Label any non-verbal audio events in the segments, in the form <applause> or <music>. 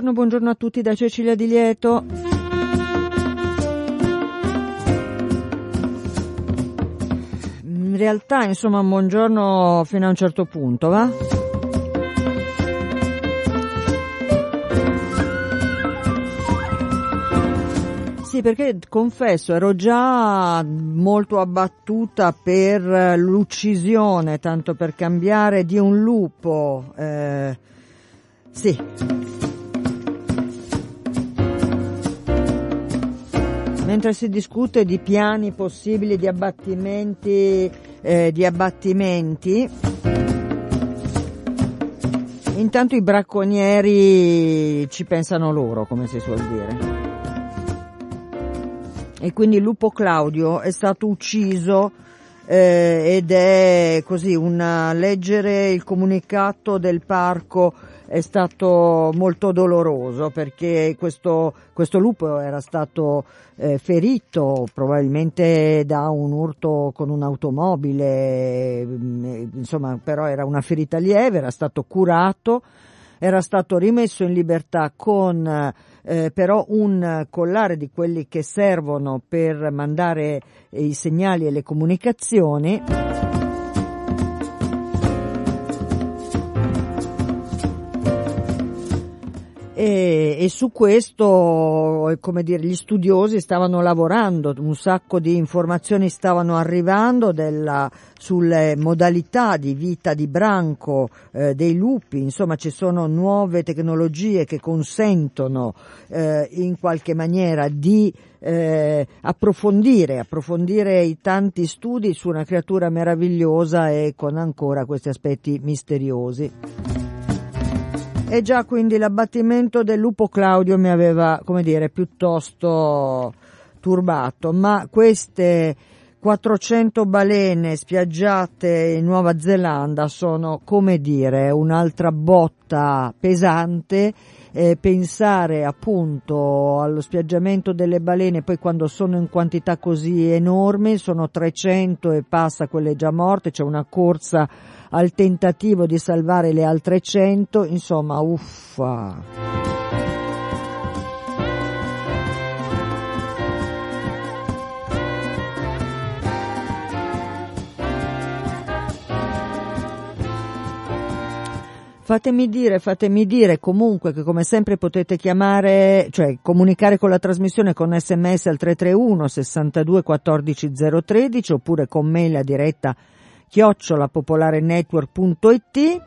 Buongiorno, buongiorno a tutti da Cecilia Di Lieto. In realtà, insomma, buongiorno fino a un certo punto, va? Sì, perché confesso, ero già molto abbattuta per l'uccisione, tanto per cambiare, di un lupo. Eh, sì. Mentre si discute di piani possibili di abbattimenti, eh, di abbattimenti, intanto i bracconieri ci pensano loro, come si suol dire. E quindi Lupo Claudio è stato ucciso eh, ed è così una leggere il comunicato del parco è stato molto doloroso perché questo, questo lupo era stato eh, ferito probabilmente da un urto con un'automobile, mm, insomma però era una ferita lieve, era stato curato, era stato rimesso in libertà con eh, però un collare di quelli che servono per mandare i segnali e le comunicazioni e, e, su questo, come dire, gli studiosi stavano lavorando, un sacco di informazioni stavano arrivando della, sulle modalità di vita di branco eh, dei lupi, insomma ci sono nuove tecnologie che consentono eh, in qualche maniera di eh, approfondire, approfondire i tanti studi su una creatura meravigliosa e con ancora questi aspetti misteriosi. E già quindi l'abbattimento del lupo Claudio mi aveva, come dire, piuttosto turbato, ma queste 400 balene spiaggiate in Nuova Zelanda sono, come dire, un'altra botta pesante. Eh, pensare appunto allo spiaggiamento delle balene, poi quando sono in quantità così enormi, sono 300 e passa quelle già morte, c'è una corsa al tentativo di salvare le altre 100, insomma, uffa. Fatemi dire, fatemi dire comunque che come sempre potete chiamare, cioè comunicare con la trasmissione con sms al 331 62 14 013 oppure con mail a diretta chiocciolapopolarenetwork.it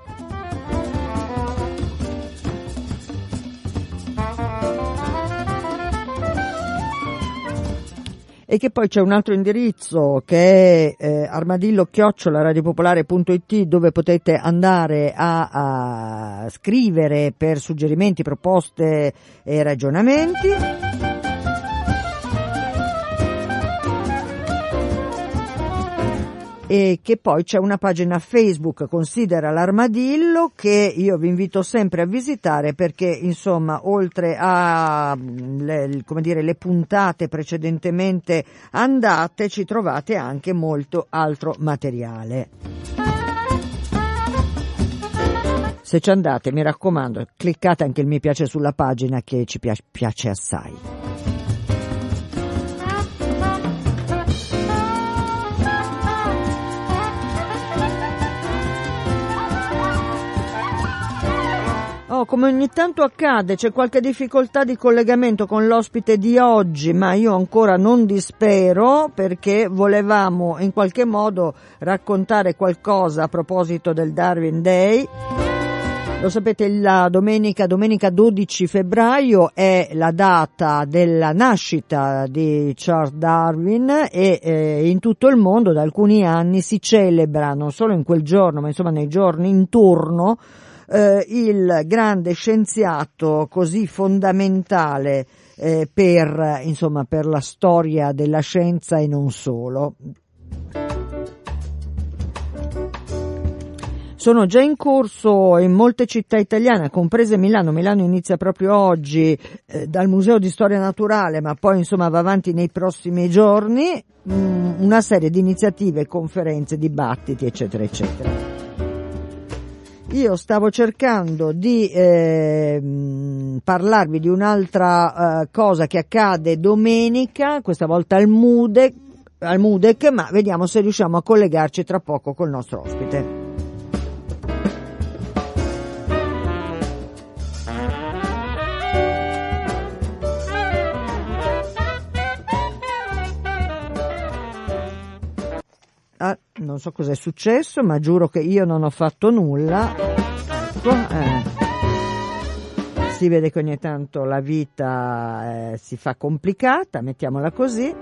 e che poi c'è un altro indirizzo che è eh, armadillo-radiopopolare.it dove potete andare a, a scrivere per suggerimenti, proposte e ragionamenti. E che poi c'è una pagina Facebook Considera l'armadillo che io vi invito sempre a visitare perché insomma oltre a le, come dire, le puntate precedentemente andate ci trovate anche molto altro materiale. Se ci andate mi raccomando cliccate anche il mi piace sulla pagina che ci piace, piace assai. Come ogni tanto accade, c'è qualche difficoltà di collegamento con l'ospite di oggi, ma io ancora non dispero perché volevamo in qualche modo raccontare qualcosa a proposito del Darwin Day. Lo sapete, la domenica, domenica 12 febbraio è la data della nascita di Charles Darwin e eh, in tutto il mondo da alcuni anni si celebra, non solo in quel giorno, ma insomma nei giorni intorno, eh, il grande scienziato così fondamentale eh, per, insomma, per la storia della scienza e non solo. sono già in corso in molte città italiane, comprese Milano. Milano inizia proprio oggi eh, dal Museo di Storia Naturale, ma poi insomma va avanti nei prossimi giorni, mh, mm, una serie di iniziative, conferenze, dibattiti, eccetera, eccetera. Io stavo cercando di eh, parlarvi di un'altra eh, cosa che accade domenica, questa volta al Mudec, al Mudec, ma vediamo se riusciamo a collegarci tra poco col nostro ospite. Ah, non so cosa è successo, ma giuro che io non ho fatto nulla. Ecco, eh. Si vede che ogni tanto la vita eh, si fa complicata, mettiamola così.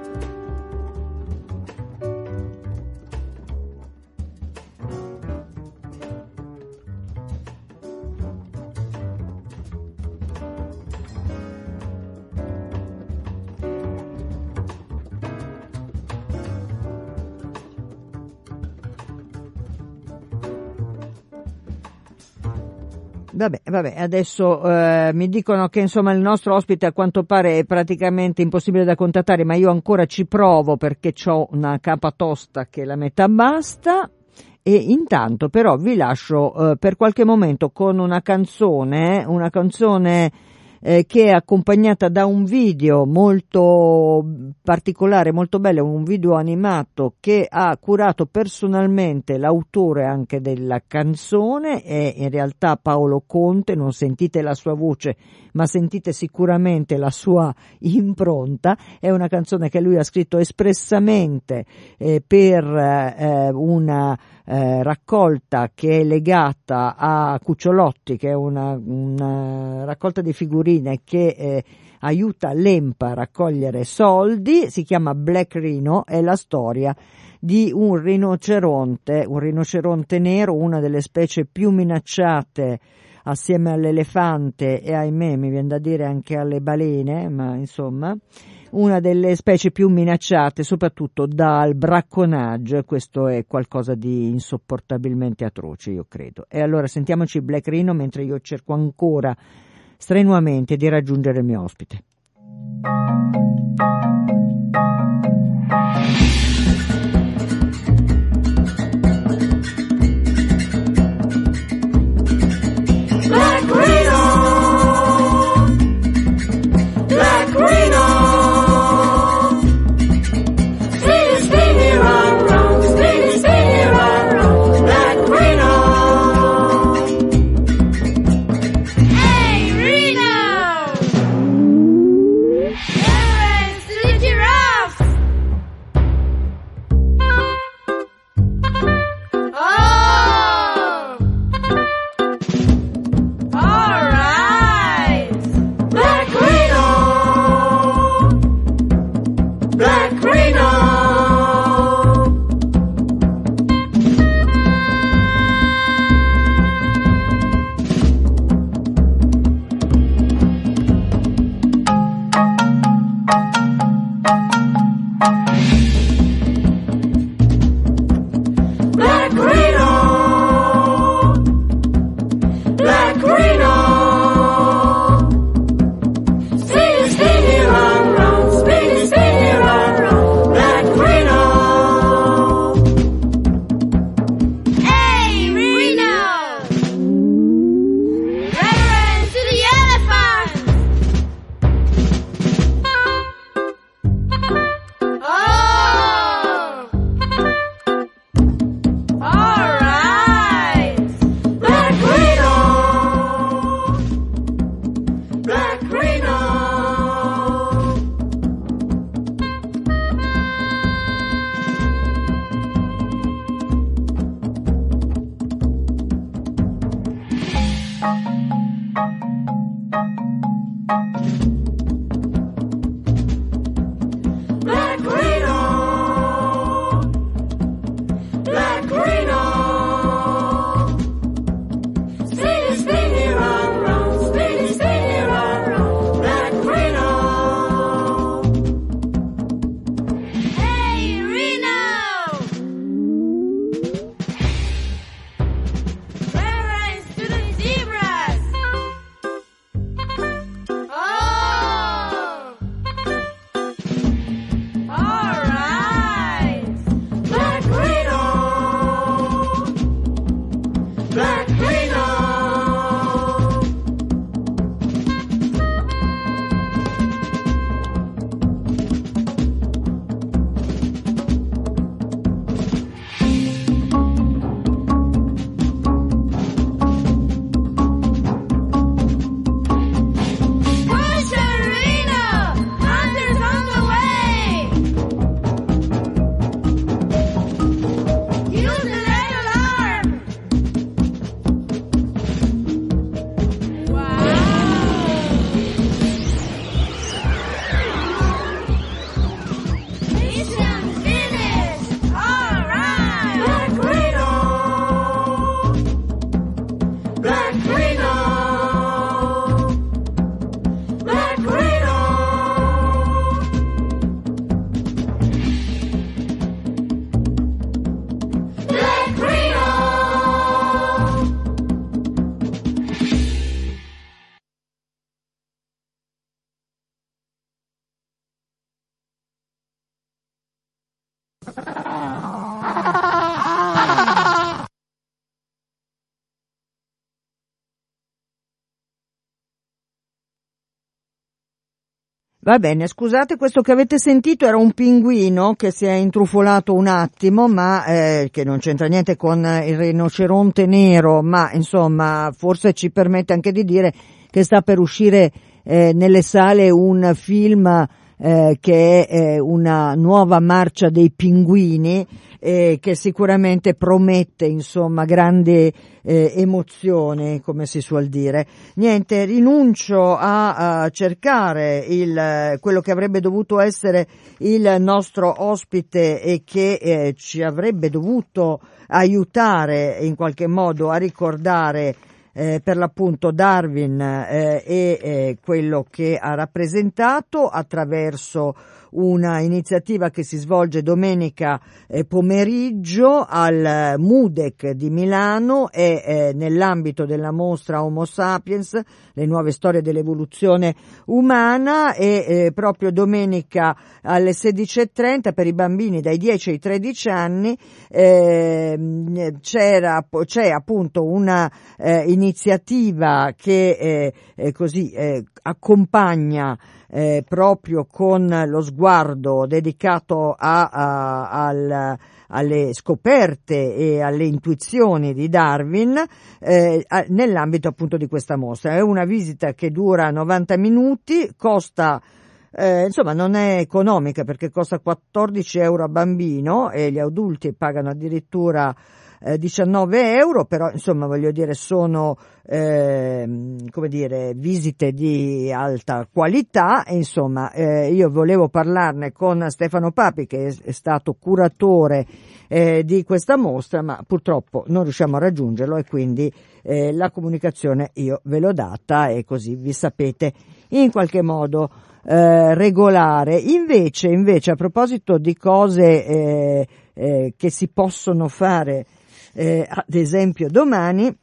Vabbè, vabbè, adesso eh, mi dicono che insomma il nostro ospite a quanto pare è praticamente impossibile da contattare, ma io ancora ci provo perché ho una capa tosta che la metà basta. E intanto però vi lascio eh, per qualche momento con una canzone, una canzone eh, che è accompagnata da un video molto particolare, molto bello, un video animato che ha curato personalmente l'autore anche della canzone, è in realtà Paolo Conte, non sentite la sua voce ma sentite sicuramente la sua impronta, è una canzone che lui ha scritto espressamente eh, per eh, una eh, raccolta che è legata a Cucciolotti, che è una, una raccolta di figurine che eh, aiuta l'EMPA a raccogliere soldi, si chiama Black Rhino, è la storia di un rinoceronte, un rinoceronte nero, una delle specie più minacciate assieme all'elefante e ahimè mi viene da dire anche alle balene, ma insomma una delle specie più minacciate soprattutto dal bracconaggio e questo è qualcosa di insopportabilmente atroce io credo. E allora sentiamoci Black Rhino mentre io cerco ancora strenuamente di raggiungere il mio ospite. Va bene, scusate, questo che avete sentito era un pinguino che si è intrufolato un attimo, ma eh, che non c'entra niente con il rinoceronte nero, ma insomma forse ci permette anche di dire che sta per uscire eh, nelle sale un film eh, che è eh, una nuova marcia dei pinguini eh, che sicuramente promette insomma grande eh, emozione come si suol dire. Niente rinuncio a, a cercare il, quello che avrebbe dovuto essere il nostro ospite e che eh, ci avrebbe dovuto aiutare in qualche modo a ricordare eh, per l'appunto Darwin eh, e eh, quello che ha rappresentato attraverso una iniziativa che si svolge domenica eh, pomeriggio al Mudec di Milano e eh, nell'ambito della mostra Homo Sapiens, le nuove storie dell'evoluzione umana e eh, proprio domenica alle 16.30 per i bambini dai 10 ai 13 anni ehm, c'era, c'è appunto una eh, iniziativa che eh, eh, così accompagna eh, proprio con lo sguardo dedicato a, a, al, alle scoperte e alle intuizioni di Darwin eh, nell'ambito appunto di questa mostra. È una visita che dura 90 minuti, costa eh, insomma non è economica perché costa 14 euro a bambino e gli adulti pagano addirittura eh, 19 euro, però insomma voglio dire sono eh, come dire visite di alta qualità e insomma eh, io volevo parlarne con Stefano Papi che è, è stato curatore eh, di questa mostra ma purtroppo non riusciamo a raggiungerlo e quindi eh, la comunicazione io ve l'ho data e così vi sapete in qualche modo eh, regolare. Invece, invece, a proposito di cose eh, eh, che si possono fare eh, ad esempio domani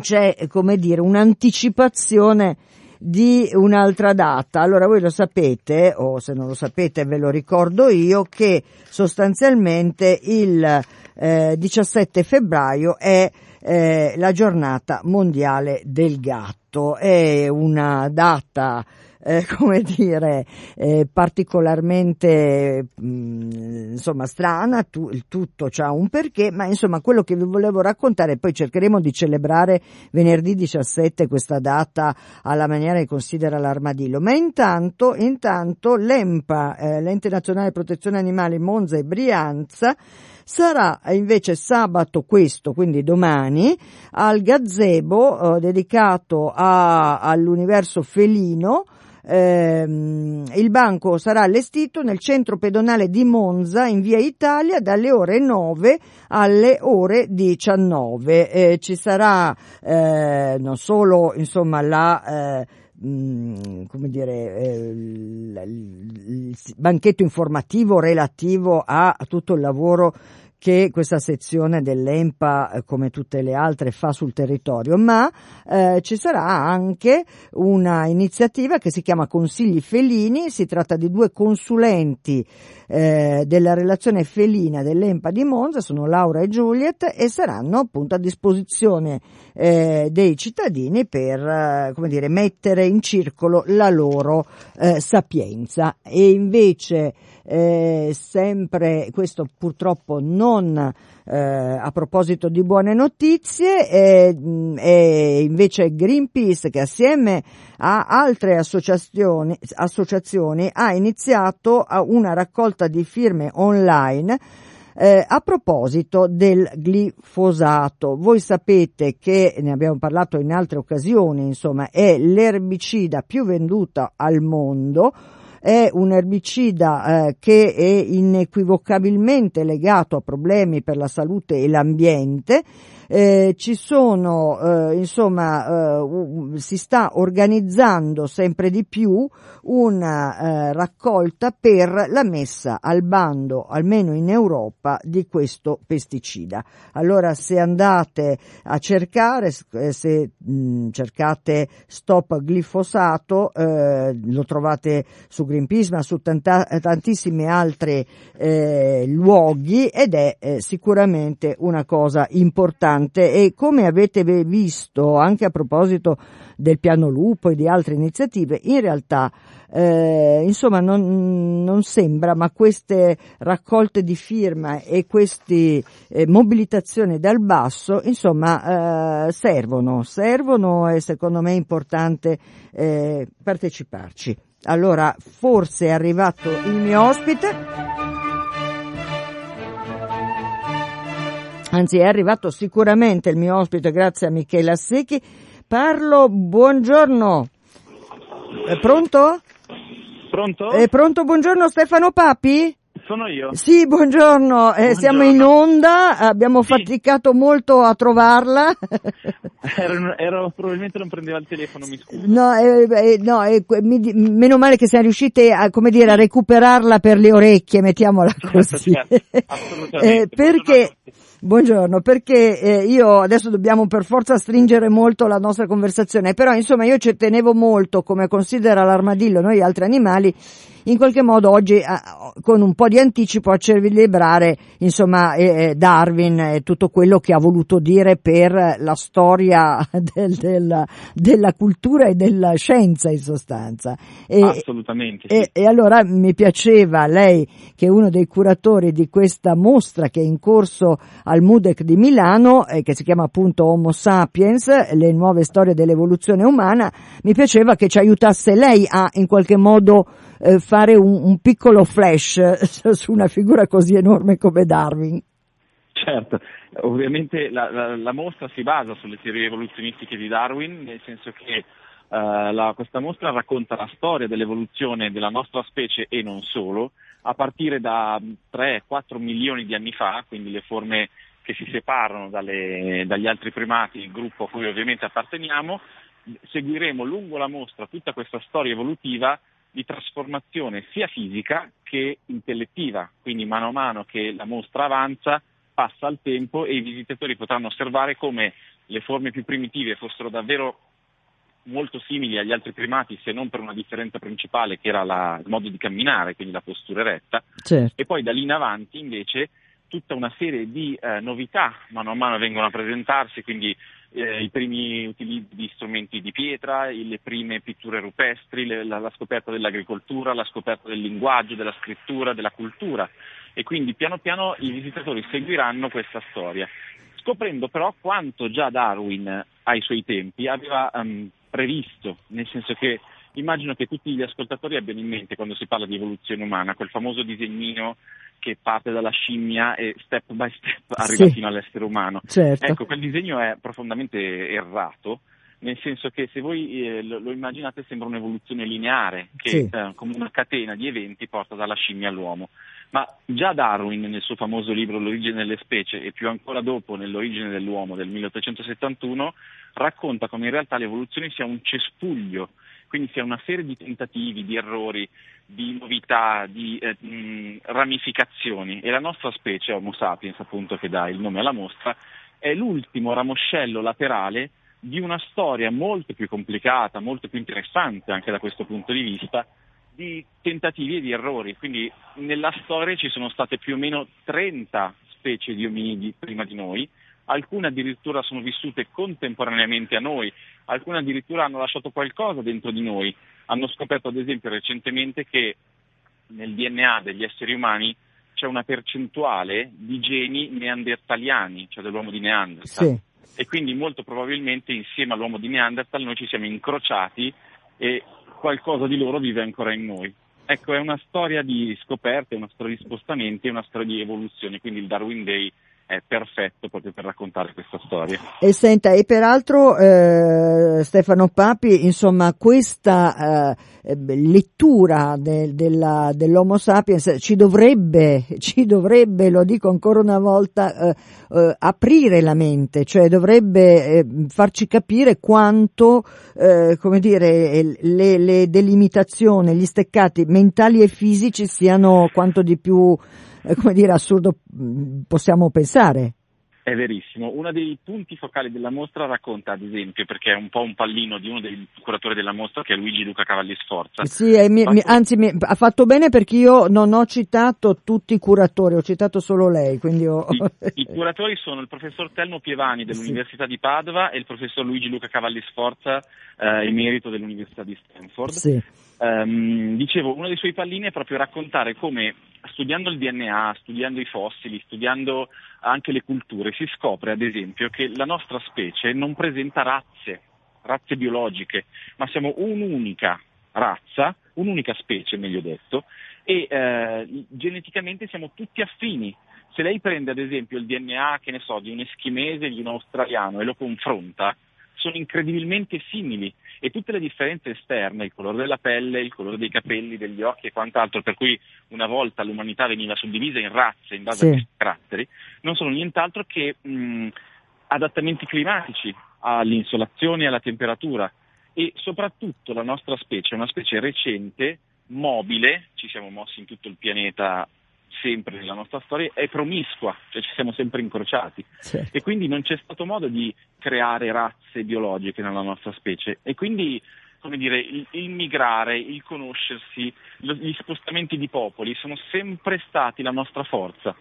c'è come dire un'anticipazione di un'altra data. Allora voi lo sapete, o se non lo sapete ve lo ricordo io, che sostanzialmente il eh, 17 febbraio è eh, la giornata mondiale del gatto. È una data eh, <laughs> come dire, eh, particolarmente mh, mm, insomma strana, tu, il tutto ha un perché, ma insomma quello che vi volevo raccontare, poi cercheremo di celebrare venerdì 17 questa data alla maniera che considera l'armadillo, ma intanto, intanto l'EMPA, eh, l'Ente Nazionale Protezione Animali Monza e Brianza, sarà invece sabato questo, quindi domani, al gazebo eh, dedicato a, all'universo felino ehm, il banco sarà allestito nel centro pedonale di Monza in via Italia dalle ore 9 alle ore 19. Eh, ci sarà eh, non solo insomma la eh, come dire, eh, il banchetto informativo relativo a tutto il lavoro che questa sezione dell'EMPA, eh, come tutte le altre, fa sul territorio, ma eh, ci sarà anche una iniziativa che si chiama Consigli Felini, si tratta di due consulenti eh, della relazione felina dell'EMPA di Monza, sono Laura e Juliet, e saranno appunto a disposizione eh, dei cittadini per, eh, come dire, mettere in circolo la loro eh, sapienza. E invece eh, sempre, questo purtroppo non eh, a proposito di buone notizie, e, e invece Greenpeace che assieme a altre associazioni, associazioni ha iniziato una raccolta di firme online eh, a proposito del glifosato, voi sapete che ne abbiamo parlato in altre occasioni, insomma, è l'erbicida più venduta al mondo, è un erbicida eh, che è inequivocabilmente legato a problemi per la salute e l'ambiente eh, ci sono, eh, insomma, eh, si sta organizzando sempre di più una eh, raccolta per la messa al bando, almeno in Europa, di questo pesticida. Allora se andate a cercare, eh, se mh, cercate stop glifosato, eh, lo trovate su Greenpeace ma su tanta, tantissimi altri luoghi ed è sicuramente una cosa importante importante e come avete visto anche a proposito del piano lupo e di altre iniziative, in realtà eh, insomma non, non, sembra, ma queste raccolte di firma e queste eh, mobilitazioni dal basso, insomma, eh, servono, servono e secondo me è importante eh, parteciparci. Allora, forse è arrivato il mio ospite. Anzi, è arrivato sicuramente il mio ospite, grazie a Michela Secchi. Parlo, buongiorno. È pronto? Pronto? È pronto, buongiorno Stefano Papi? Sono io. Sì, buongiorno, eh, buongiorno. siamo in onda, abbiamo sì. faticato molto a trovarla. <laughs> ero, ero, probabilmente non prendeva il telefono, mi scuso. No, eh, eh, no eh, mi, meno male che siamo riusciti a, come dire, a recuperarla per le orecchie, mettiamola certo, così. Certo, assolutamente. <laughs> perché... Buongiorno, perché eh, io adesso dobbiamo per forza stringere molto la nostra conversazione, però insomma io ci tenevo molto, come considera l'armadillo noi altri animali, in qualche modo oggi eh, con un po' di anticipo a celebrare insomma eh, Darwin e tutto quello che ha voluto dire per la storia <laughs> del, del, della cultura e della scienza in sostanza. E, Assolutamente. Sì. E, e, allora mi piaceva lei che è uno dei curatori di questa mostra che è in corso al MUDEC di Milano eh, che si chiama appunto Homo sapiens, le nuove storie dell'evoluzione umana, mi piaceva che ci aiutasse lei a in qualche modo eh, fare un, un, piccolo flash <laughs> su una figura così enorme come Darwin. Certo, ovviamente la, la, la mostra si basa sulle teorie evoluzionistiche di Darwin, nel senso che Uh, la, questa mostra racconta la storia dell'evoluzione della nostra specie e non solo, a partire da 3-4 milioni di anni fa, quindi le forme che si separano dalle, dagli altri primati, il gruppo a cui ovviamente apparteniamo. Seguiremo lungo la mostra tutta questa storia evolutiva di trasformazione sia fisica che intellettiva, quindi mano a mano che la mostra avanza passa il tempo e i visitatori potranno osservare come le forme più primitive fossero davvero molto simili agli altri primati se non per una differenza principale che era la, il modo di camminare, quindi la postura eretta, certo. e poi da lì in avanti invece tutta una serie di eh, novità mano a mano vengono a presentarsi, quindi eh, i primi utilizzi di strumenti di pietra, le prime pitture rupestri, le, la, la, scoperta dell'agricoltura, la scoperta del linguaggio, della scrittura, della cultura. E quindi piano piano i visitatori seguiranno questa storia, scoprendo però quanto già Darwin ai suoi tempi aveva um, previsto, nel senso che immagino che tutti gli ascoltatori abbiano in mente quando si parla di evoluzione umana quel famoso disegnino che parte dalla scimmia e step by step arriva sì. fino all'essere umano. Certo. Ecco, quel disegno è profondamente errato, nel senso che se voi eh, lo, lo, immaginate sembra un'evoluzione lineare che sì. eh, come una catena di eventi porta dalla scimmia all'uomo. Ma già Darwin nel suo famoso libro L'origine delle specie e più ancora dopo nell'origine dell'uomo del 1871 racconta come in realtà l'evoluzione sia un cespuglio, quindi sia una serie di tentativi, di errori, di novità, di eh, mh, ramificazioni e la nostra specie, Homo sapiens appunto che dà il nome alla mostra, è l'ultimo ramoscello laterale di una storia molto più complicata, molto più interessante anche da questo punto di vista, di tentativi e di errori. Quindi nella storia ci sono state più o meno 30 specie di ominidi prima di noi, alcune addirittura sono vissute contemporaneamente a noi, alcune addirittura hanno lasciato qualcosa dentro di noi. Hanno scoperto ad esempio recentemente che nel DNA degli esseri umani c'è una percentuale di geni neandertaliani, cioè dell'uomo di Neanderthal. Sì. E quindi molto probabilmente insieme all'uomo di Neanderthal noi ci siamo incrociati e qualcosa di loro vive ancora in noi. Ecco, è una storia di scoperte, una storia di spostamenti, una storia di evoluzione, quindi il Darwin Day è perfetto proprio per raccontare questa storia. E senta, e peraltro eh, Stefano Papi, insomma, questa eh, lettura de, della, dell'Homo sapiens ci dovrebbe, <laughs> ci dovrebbe, lo dico ancora una volta, eh, eh aprire la mente, cioè dovrebbe eh, farci capire quanto, eh, come dire, le, le delimitazioni, gli steccati mentali e fisici siano quanto di più come dire, assurdo mm, possiamo pensare. È verissimo. Uno dei punti focali della mostra racconta, ad esempio, perché è un po' un pallino di uno dei curatori della mostra, che è Luigi Luca Cavalli Sforza. Sì, mi, mi, anzi, mi, ha fatto bene perché io non ho citato tutti i curatori, ho citato solo lei. Ho... I, I, curatori sono il professor Telmo Pievani dell'Università sì. di Padova e il professor Luigi Luca Cavalli Sforza, eh, emerito dell'Università di Stanford. Sì. Um, dicevo, uno dei suoi pallini è proprio raccontare come studiando il DNA, studiando i fossili, studiando anche le culture, si scopre ad esempio che la nostra specie non presenta razze, razze biologiche, ma siamo un'unica razza, un'unica specie meglio detto, e eh, geneticamente siamo tutti affini. Se lei prende ad esempio il DNA, che ne so, di un eschimese, di un australiano e lo confronta, sono incredibilmente simili e tutte le differenze esterne, il colore della pelle, il colore dei capelli, degli occhi e quant'altro, per cui una volta l'umanità veniva suddivisa in razze in base sì. a questi caratteri, non sono nient'altro che mh, adattamenti climatici all'insolazione e alla temperatura e soprattutto la nostra specie è una specie recente, mobile, ci siamo mossi in tutto il pianeta sempre nella nostra storia è promiscua, cioè ci siamo sempre incrociati certo. e quindi non c'è stato modo di creare razze biologiche nella nostra specie e quindi come dire, il, il migrare, il conoscersi, lo, gli spostamenti di popoli sono sempre stati la nostra forza.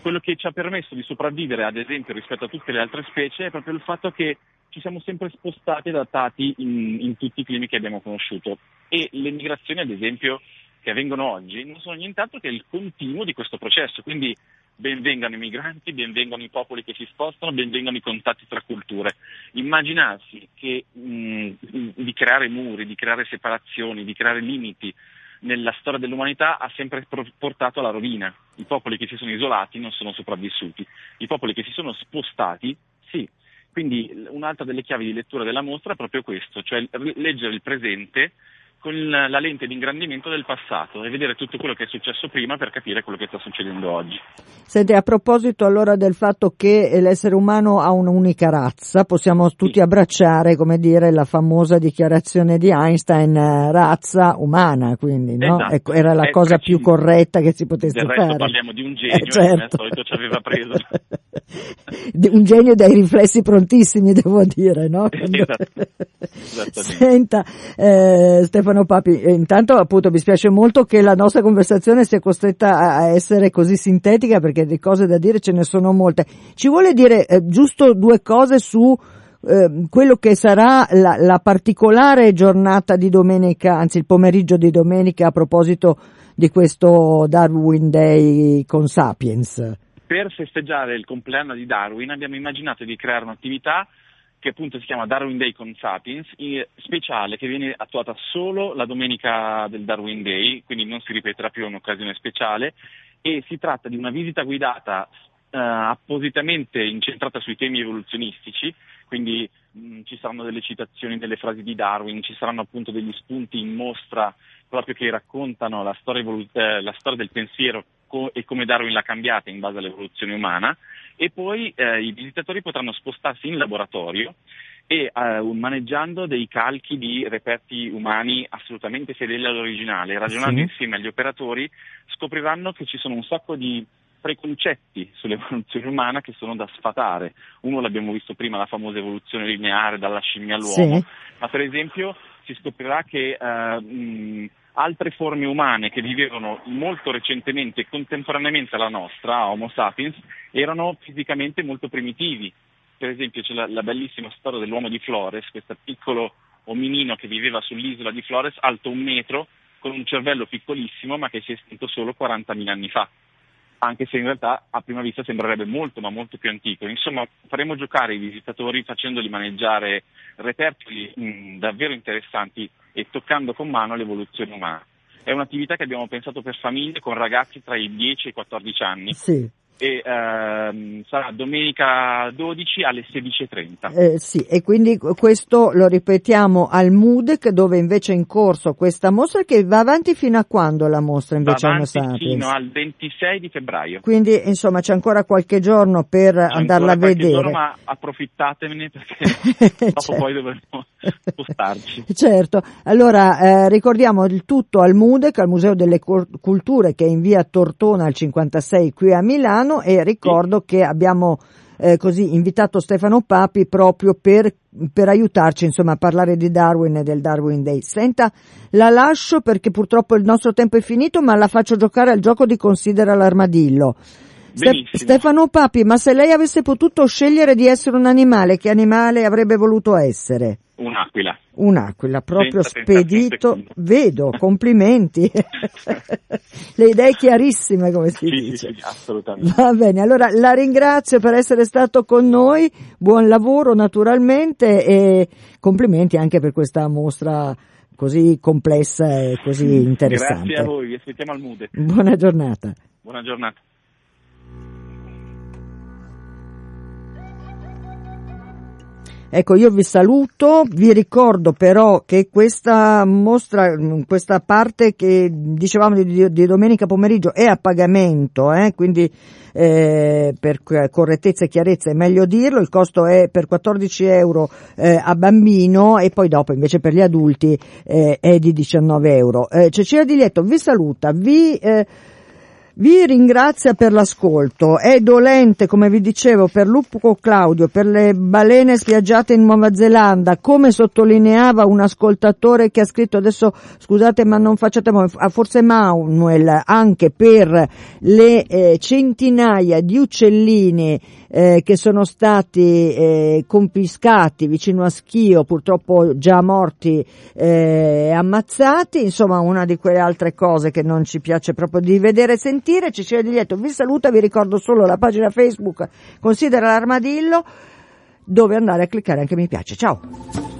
Quello che ci ha permesso di sopravvivere, ad esempio, rispetto a tutte le altre specie è proprio il fatto che ci siamo sempre spostati e adattati in, in tutti i climi che abbiamo conosciuto. E le migrazioni, ad esempio, che avvengono oggi non sono nient'altro che il continuo di questo processo. Quindi benvengano i migranti, benvengano i popoli che si spostano, benvengano i contatti tra culture. Immaginarsi che, mh, di creare muri, di creare separazioni, di creare limiti nella storia dell'umanità ha sempre portato alla rovina. I popoli che si sono isolati non sono sopravvissuti, i popoli che si sono spostati sì. Quindi un'altra delle chiavi di lettura della mostra è proprio questo, cioè leggere il presente con la lente di ingrandimento del passato e vedere tutto quello che è successo prima per capire quello che sta succedendo oggi. Senti, a proposito allora del fatto che l'essere umano ha un'unica razza, possiamo tutti sì. abbracciare, come dire, la famosa dichiarazione di Einstein, eh, razza umana, quindi, no? Esatto. Ecco, era la è cosa preciso. più corretta che si potesse del fare. parliamo di un genio, eh, certo. al solito ci aveva preso. <laughs> un genio dai riflessi prontissimi, <laughs> devo dire, no? Esatto. <laughs> Senta, eh, Stefano Papi, eh, intanto appunto mi spiace molto che la nostra conversazione sia costretta a essere così sintetica perché di cose da dire ce ne sono molte. Ci vuole dire eh, giusto due cose su eh, quello che sarà la, la, particolare giornata di domenica, anzi il pomeriggio di domenica a proposito di questo Darwin Day con Sapiens. Per festeggiare il compleanno di Darwin abbiamo immaginato di creare un'attività che appunto si chiama Darwin Day con Sapiens, speciale che viene attuata solo la domenica del Darwin Day, quindi non si ripeterà più un'occasione speciale e si tratta di una visita guidata eh, appositamente incentrata sui temi evoluzionistici, quindi mh, ci saranno delle citazioni delle frasi di Darwin, ci saranno appunto degli spunti in mostra proprio che raccontano la storia, evolut- eh, la storia del pensiero co- e come Darwin l'ha cambiata in base all'evoluzione umana e poi eh, i visitatori potranno spostarsi in laboratorio e eh, maneggiando dei calchi di reperti umani assolutamente fedeli all'originale, ragionando sì. insieme agli operatori, scopriranno che ci sono un sacco di preconcetti sull'evoluzione umana che sono da sfatare. Uno l'abbiamo visto prima, la famosa evoluzione lineare dalla scimmia all'uomo, sì. ma per esempio si scoprirà che eh, mh, altre forme umane che vivevano molto recentemente e contemporaneamente alla nostra, Homo sapiens, erano fisicamente molto primitivi. Per esempio c'è la, la bellissima storia dell'uomo di Flores, questo piccolo ominino che viveva sull'isola di Flores, alto un metro, con un cervello piccolissimo, ma che si è estinto solo 40.000 anni fa anche se in realtà a prima vista sembrerebbe molto ma molto più antico. Insomma, faremo giocare i visitatori facendoli maneggiare reperti mh, davvero interessanti e toccando con mano l'evoluzione umana. È un'attività che abbiamo pensato per famiglie con ragazzi tra i 10 e i 14 anni. Sì e ehm, sarà domenica 12 alle 16.30. Eh, sì, e quindi questo lo ripetiamo al MUDEC dove invece è in corso questa mostra che va avanti fino a quando la mostra invece va avanti fino al 26 di febbraio. Quindi insomma c'è ancora qualche giorno per c'è andarla a vedere. Giorno, ma approfittatevene perché <laughs> dopo certo. poi dovremo spostarci. Certo, allora eh, ricordiamo il tutto al MUDEC, al Museo delle Culture che è in via Tortona al 56 qui a Milano e ricordo sì. che abbiamo eh, così invitato Stefano Papi proprio per, per aiutarci insomma a parlare di Darwin e del Darwin Day. Senta, la lascio perché purtroppo il nostro tempo è finito, ma la faccio giocare al gioco di Considera l'armadillo. Benissimo. Stefano Papi, ma se lei avesse potuto scegliere di essere un animale, che animale avrebbe voluto essere? Un'aquila. Un'aquila, proprio Senza spedito. Vedo, complimenti. <laughs> Le idee chiarissime, come si Sì, dice. sì, sì, assolutamente. Va bene, allora la ringrazio per essere stato con noi, buon lavoro naturalmente e complimenti anche per questa mostra così complessa e così interessante. Grazie a voi, vi aspettiamo al Mude. Buona giornata. Buona giornata. Ecco, io vi saluto, vi ricordo però che questa mostra, questa parte che dicevamo di, di domenica pomeriggio è a pagamento, eh, quindi eh, per correttezza e chiarezza è meglio dirlo, il costo è per 14 euro eh, a bambino e poi dopo invece per gli adulti eh, è di 19 euro. Eh, Cecilia Di Lieto vi saluta, vi eh, vi ringrazia per l'ascolto, è dolente, come vi dicevo, per Lupo Claudio, per le balene spiaggiate in Nuova Zelanda, come sottolineava un ascoltatore che ha scritto adesso, scusate ma non facciate, forse Manuel, anche per le eh, centinaia di uccellini eh, che sono stati eh, confiscati vicino a Schio, purtroppo già morti e eh, ammazzati, insomma una di quelle altre cose che non ci piace proprio di vedere e sentire. Cecilia Di Lieto vi saluta, vi ricordo solo la pagina Facebook Considera l'armadillo dove andare a cliccare anche mi piace. Ciao!